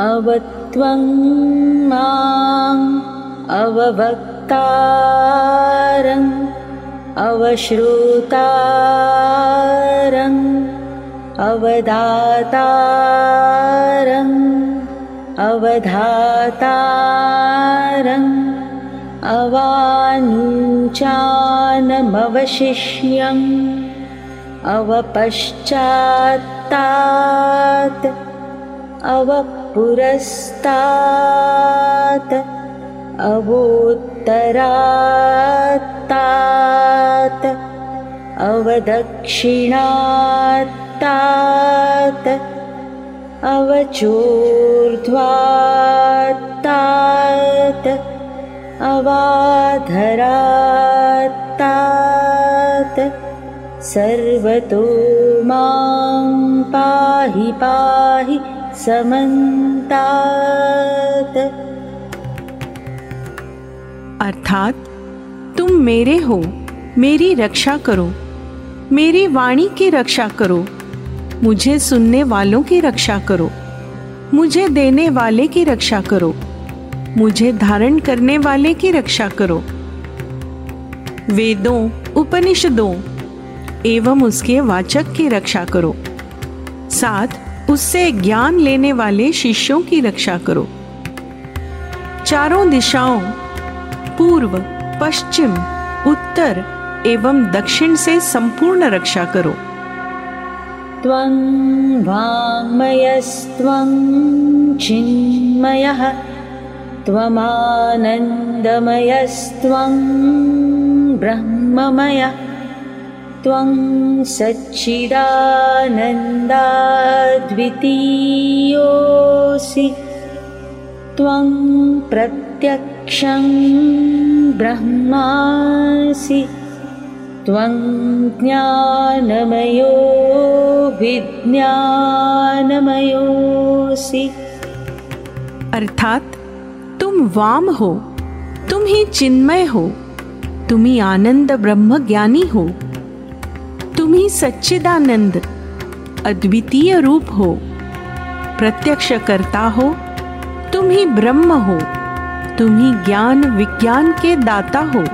अवत्वं माम् अववक्तारम् अवश्रुतारम् अवदातारम् अवधातारम् अवानुचानमवशिष्यम् अवपश्चात्तात् अवपुरस्तात् अवोत्तरात्तात् अवदक्षिणात्तात् अवचोर्ध्वात्तात् अवाधरात्तात् सर्वतो मां पाहि पाहि समन्तात्। अर्थात, तुम मेरे हो, मेरी रक्षा करो, मेरी वाणी की रक्षा करो, मुझे सुनने वालों की रक्षा करो, मुझे देने वाले की रक्षा करो, मुझे धारण करने वाले की रक्षा करो। वेदों, उपनिषदों एवं उसके वाचक की रक्षा करो। साथ उससे ज्ञान लेने वाले शिष्यों की रक्षा करो। चारों दिशाओं, पूर्व, पश्चिम, उत्तर एवं दक्षिण से संपूर्ण रक्षा करो। त्वं वाङ्मयस्त्वं चिन्मयः, त्वमानन्दमयस्त्वं ब्रह्ममय। त्वं सच्चिदानन्दाद्वितीयोऽसि। त्वं प्रत्यक्षं ब्रह्मासि। त्वं ज्ञानमयो विज्ञानमयोऽसि अर्थात, तुम वाम हो, तुम ही चिन्मय हो, तुम ही आनंद ब्रह्म ज्ञानी हो। तुम ही सच्चिदानंद, अद्वितीय रूप हो, प्रत्यक्ष करता हो तुम ही ब्रह्म हो तुम ही ज्ञान विज्ञान के दाता हो।